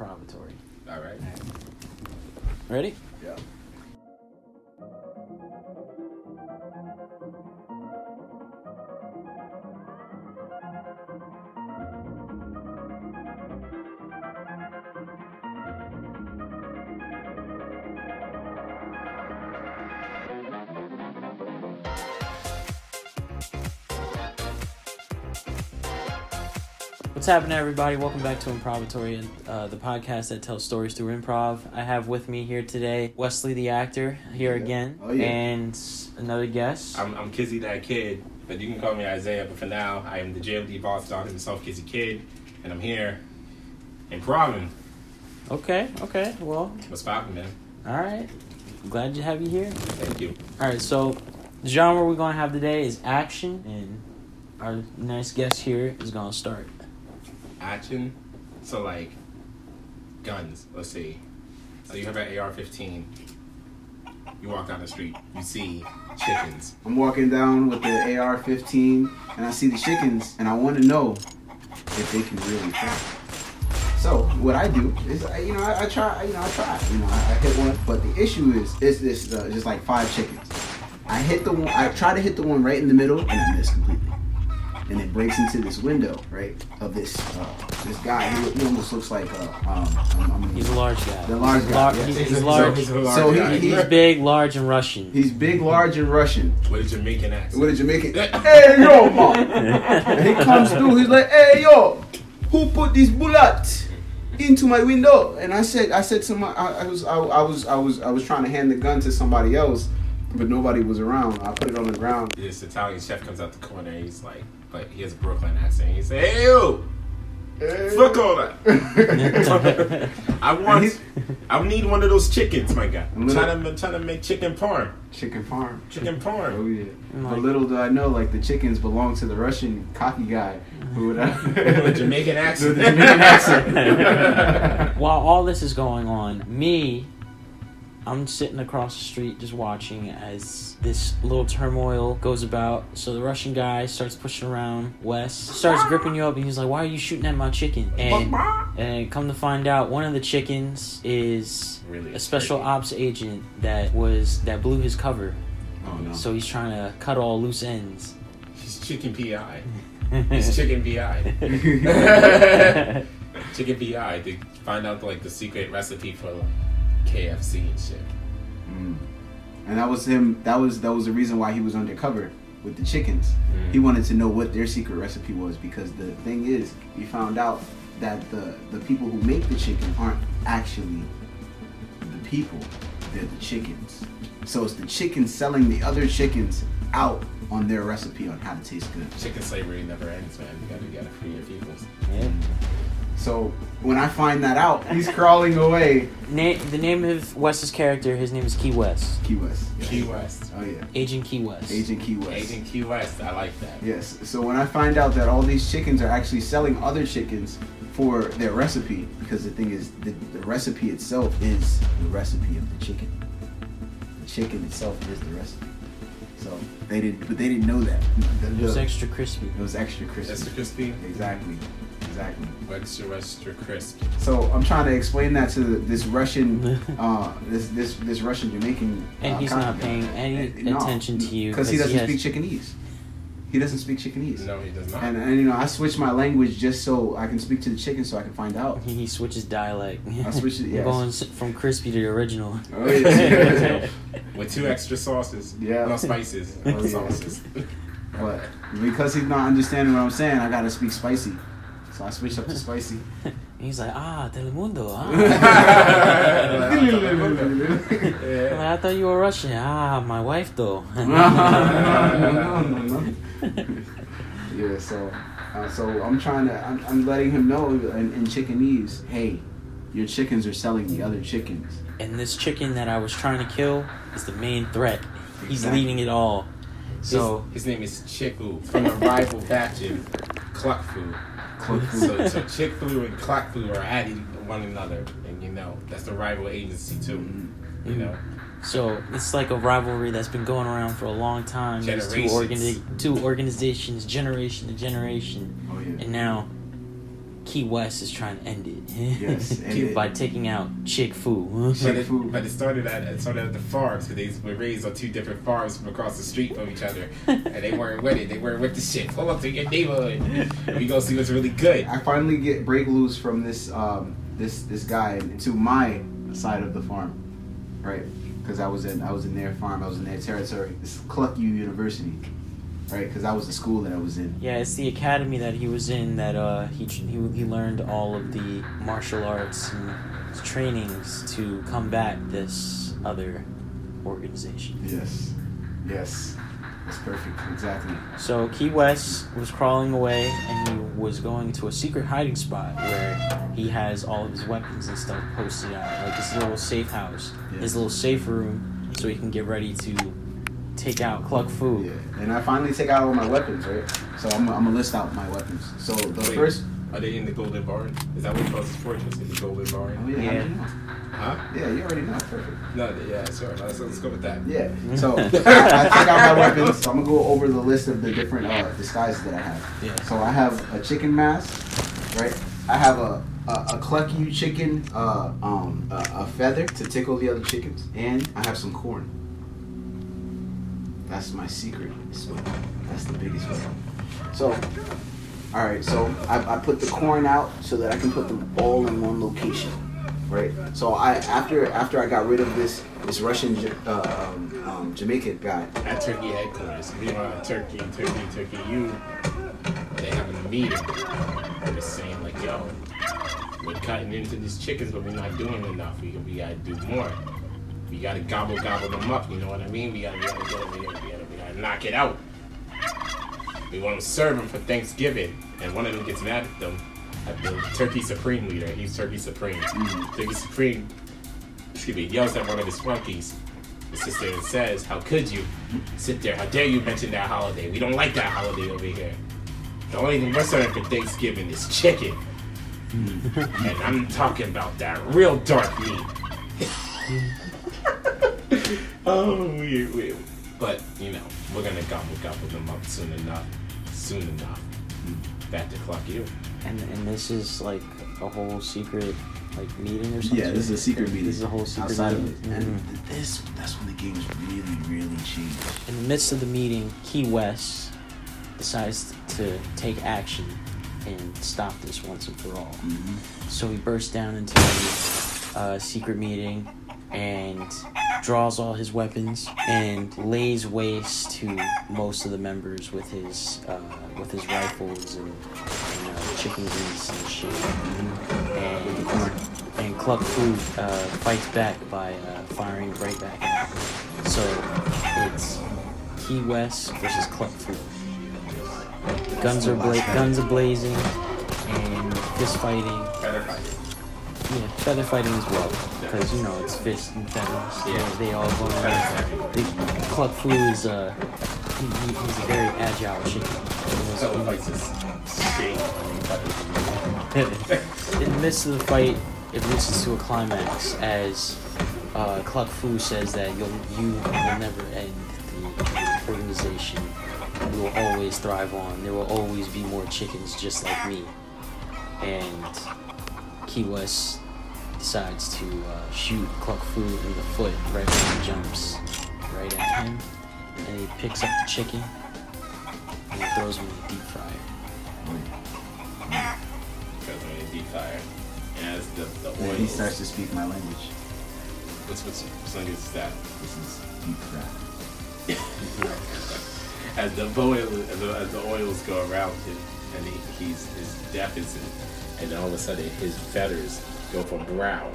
Improvatory. All right. Ready? Yeah. What's happening, everybody? Welcome back to Improvatory, uh, the podcast that tells stories through improv. I have with me here today Wesley, the actor, here Yeah. again, Oh, yeah. and another guest. I'm, I'm Kizzy that kid, but you can call me Isaiah. But for now, I am the JLD boss dog himself, Kizzy Kid, and I'm here in Providence. Okay, okay. Well, What's poppin', man? all right. Glad to have you here. Thank you. All right, so the genre we're gonna have today is action, and our nice guest here is gonna start. Action. So like guns. Let's see. So you have an AR-15. You walk down the street. You see chickens. I'm walking down with the AR-15 and I see the chickens and I want to know if they can really fly. So what I do is, I, you know, I, I try, you know, I try, you know, I, I hit one, but the issue is, is this uh, just like five chickens. I hit the one, I try to hit the one right in the middle and I miss completely. And it breaks into this window, right, of this uh, this guy. He, he almost looks like uh, um, I'm, I'm, He's a large guy. The large he's guy, lar- yes. he's, He's he's a- large. he's large So he- guy. he- He's big, large, and Russian. He's big, large, and Russian. With a Jamaican accent. With a Jamaican. hey yo, man. And he comes through. He's like, hey yo, who put this bullet into my window? And I said, I said to my, I, I was, I, I was, I was, I was trying to hand the gun to somebody else, but nobody was around. I put it on the ground. This Italian chef comes out the corner. And he's like, but he has a Brooklyn accent. He say, "Hey yo, fuck all that. I want, I need one of those chickens, my guy. I'm Little- trying to, I'm trying to make chicken parm, Chicken farm. chicken parm. Oh yeah. Like- But little do I know, like the chickens belong to the Russian cocky guy mm-hmm. who would With a Jamaican accent. With a Jamaican accent. While all this is going on, me, I'm sitting across the street just watching as this little turmoil goes about. So the Russian guy starts pushing around Wes, starts gripping you up, and he's like, "Why are you shooting at my chicken?" And and come to find out, one of the chickens is Really a special creepy. ops agent that was that blew his cover. oh no. So he's trying to cut all loose ends. He's chicken PI. He's chicken PI. chicken PI to find out like the secret recipe for like, KFC and shit. Mm. And that was him. That was that was the reason why he was undercover with the chickens. Mm. He wanted to know what their secret recipe was because the thing is, he found out that the the people who make the chicken aren't actually the people; they're the chickens. So it's the chickens selling the other chickens out on their recipe on how to taste good. Chicken slavery never ends, man. You gotta, you gotta free your people. Yeah. So when I find that out, he's crawling away. Na- the name of Wes's character, his name is Key West, Key West. Key West. Oh yeah, Agent Key West. Agent Key West. Agent Key West. I like that. Yes. So when I find out that all these chickens are actually selling other chickens for their recipe, because the thing is, the, the recipe itself is the recipe of the chicken. The chicken itself is the recipe. So they didn't, but they didn't know that. The- It was extra crispy. it was extra crispy. Extra crispy. Exactly. Exactly. Extra, extra crisp. So I'm trying to explain that to this Russian, uh, this this this Russian Jamaican, And uh, he's not paying any No, attention to you because he doesn't has- speak Chickenese. He doesn't speak Chickenese. No, he does not. And, and you know, I switch my language just so I can speak to the chicken so I can find out. He, he switches dialect. I switch it, yes. Going from crispy to the original. Oh, yeah. With two extra sauces. Yeah. No spices. Oh, yeah. sauces. but because he's not understanding what I'm saying, I gotta speak spicy. So I switch up to spicy. He's like, ah, Telemundo, ah. yeah. I thought you were Russian. Ah, my wife though. no, no, no, no. yeah, so uh, so I'm trying to I'm, I'm letting him know in, in chickenese, hey, your chickens are selling the other chickens. and this chicken that I was trying to kill is the main threat. He's Exactly. leading it all. So His name is Chick Fu from a rival faction, Cluck Fu. So, so Chick Fu and Cluck Fu are at one another, and you know that's the rival agency too. Mm-hmm. You know, So it's like a rivalry that's been going around for a long time. These two, organi- two organizations, generation to generation, Oh yeah. and now Key West is trying to end it. Yes, and it- by taking out Chick Fu. But it, but it started at it started at the farms because they were raised on two different farms from across the street from each other, and they weren't with it. They weren't with the shit. Pull up to your neighborhood. We go see what's really good. I finally get break loose from this um this this guy to my side of the farm, right? Because I was in I was in their farm, I was in their territory. This is Cluck U University, right? Because that was the school that I was in. Yeah, it's the academy that he was in that uh, he, he he learned all of the martial arts and trainings to combat this other organization. Yes, yes, that's perfect. Exactly. So Key West was crawling away, and he was going to a secret hiding spot where he has all of his weapons and stuff posted out, like his little safe house, Yeah. his little safe room, so he can get ready to take out Cluck Fu. Yeah, and I finally take out all my weapons, right? So I'm, I'm gonna list out my weapons. So the Wait. first, Are they in the Golden Barn? Is that what he calls his fortress? In the Golden oh Barn? yeah, Yeah. yeah. know. Huh? yeah, you already know. Perfect. No, yeah, sure. Let's, let's go with that. Yeah. So I, I take out my weapons. So I'm gonna go over the list of the different uh, disguises that I have. Yeah. So I have a chicken mask, right? I have a a, a cluck you chicken, uh, um, a, a feather to tickle the other chickens, and I have some corn. That's my secret. So that's the biggest one. So, all right. So I, I put the corn out so that I can put them all in one location, right? So I after after I got rid of this this Russian uh, um, um, Jamaican guy. At Turkey headquarters. Meanwhile, Turkey, Turkey, Turkey, you, they having a meeting. Just saying, like, yo, we're cutting into these chickens, but we're not doing enough. We, we gotta do more. We gotta gobble, gobble them up, you know what I mean? We gotta, we gotta, we gotta, we gotta, we gotta, we gotta knock it out. We want to serve them for Thanksgiving. And one of them gets mad at them, at the Turkey Supreme leader. He's Turkey Supreme. Mm. Turkey Supreme, excuse me, yells at one of his flunkies. The sister and says, How could you sit there? How dare you mention that holiday? We don't like that holiday over here. The only thing we're serving for Thanksgiving is chicken. Mm. and I'm talking about that real dark meat. oh, we, we, but you know, we're gonna gobble gobble them up soon enough. Soon enough. Back to Cluck U. And and this is like a whole secret like meeting or something. Yeah, this is a secret meeting. This is a whole secret outside meeting. of it. And Mhm. this that's when the games really, really changed. In the midst of the meeting, Key West decides to take action and stop this once and for all. So he bursts down into the uh, secret meeting and draws all his weapons and lays waste to most of the members with his uh, with his rifles and, and uh, chicken grease and shit. And and Fu uh, fights back by uh, firing right back at him. So it's Key West versus Cluck Fu. Guns are bla- guns are blazing and fist fighting. Better fight. Yeah, feather fighting as well because you know it's fist and feathers. Yeah. They, they all go. The Cluck Fu is uh, he, he- he's a very agile chicken. So is straight. In the midst of the fight, it reaches to a climax as uh, Cluck Fu says that you'll, you will never end the organization. We will always thrive on. There will always be more chickens just like me. And Key West decides to uh, shoot Cluck Fu in the foot right when he jumps right at him. And he picks up the chicken and he throws him in the deep fryer. Because when it's deep fire. And as the, the oil. he starts to speak my language. What's, what's, what's language is that? This is deep fried. as the oil as the, as the oils go around him and he, he's his in, and all of a sudden his feathers go from brown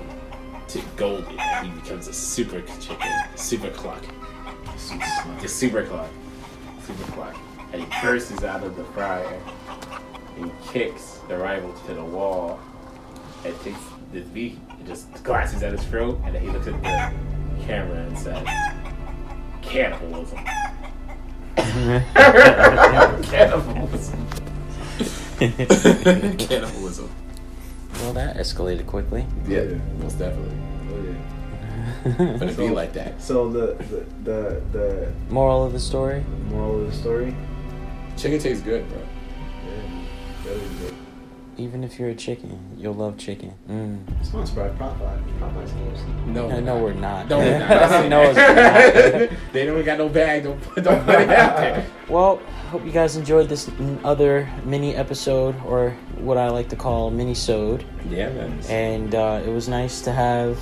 to golden and he becomes a super chicken super cluck a super cluck super cluck and he bursts out of the fryer and kicks the rival to the wall and takes this beak and just glasses at his throat and then he looks at the camera and says cannibalism. Cannibalism. Cannibalism. Well, that escalated quickly. Yeah, most definitely. Oh, yeah. But it be like that. So the the the, the Moral of the story: moral of the story. Chicken tastes good, bro. Yeah, that is good. Even if you're a chicken, you'll love chicken. Mm. Sponsored by Popeye. Popeye's KFC. No, no, we're not. No, we're not. That's it. no, it's not. they don't got no bag. Don't put, don't put it out there. Well, hope you guys enjoyed this other mini episode, or what I like to call mini-sode. Yeah, man. And uh, it was nice to have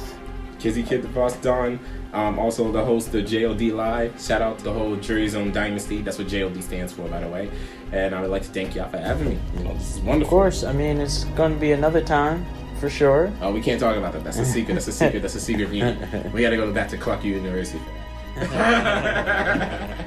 Kizzy Kid the Boss Don. Um, also the host of JLD Live. Shout out to the whole Jury Zone Dynasty. That's what JLD stands for, by the way. And I would like to thank y'all for having me. You know, this is Of course, I mean, it's going to be another time for sure. Oh, we can't talk about that. That's a secret. That's a secret. That's a secret. We got to go back to Clark University for that.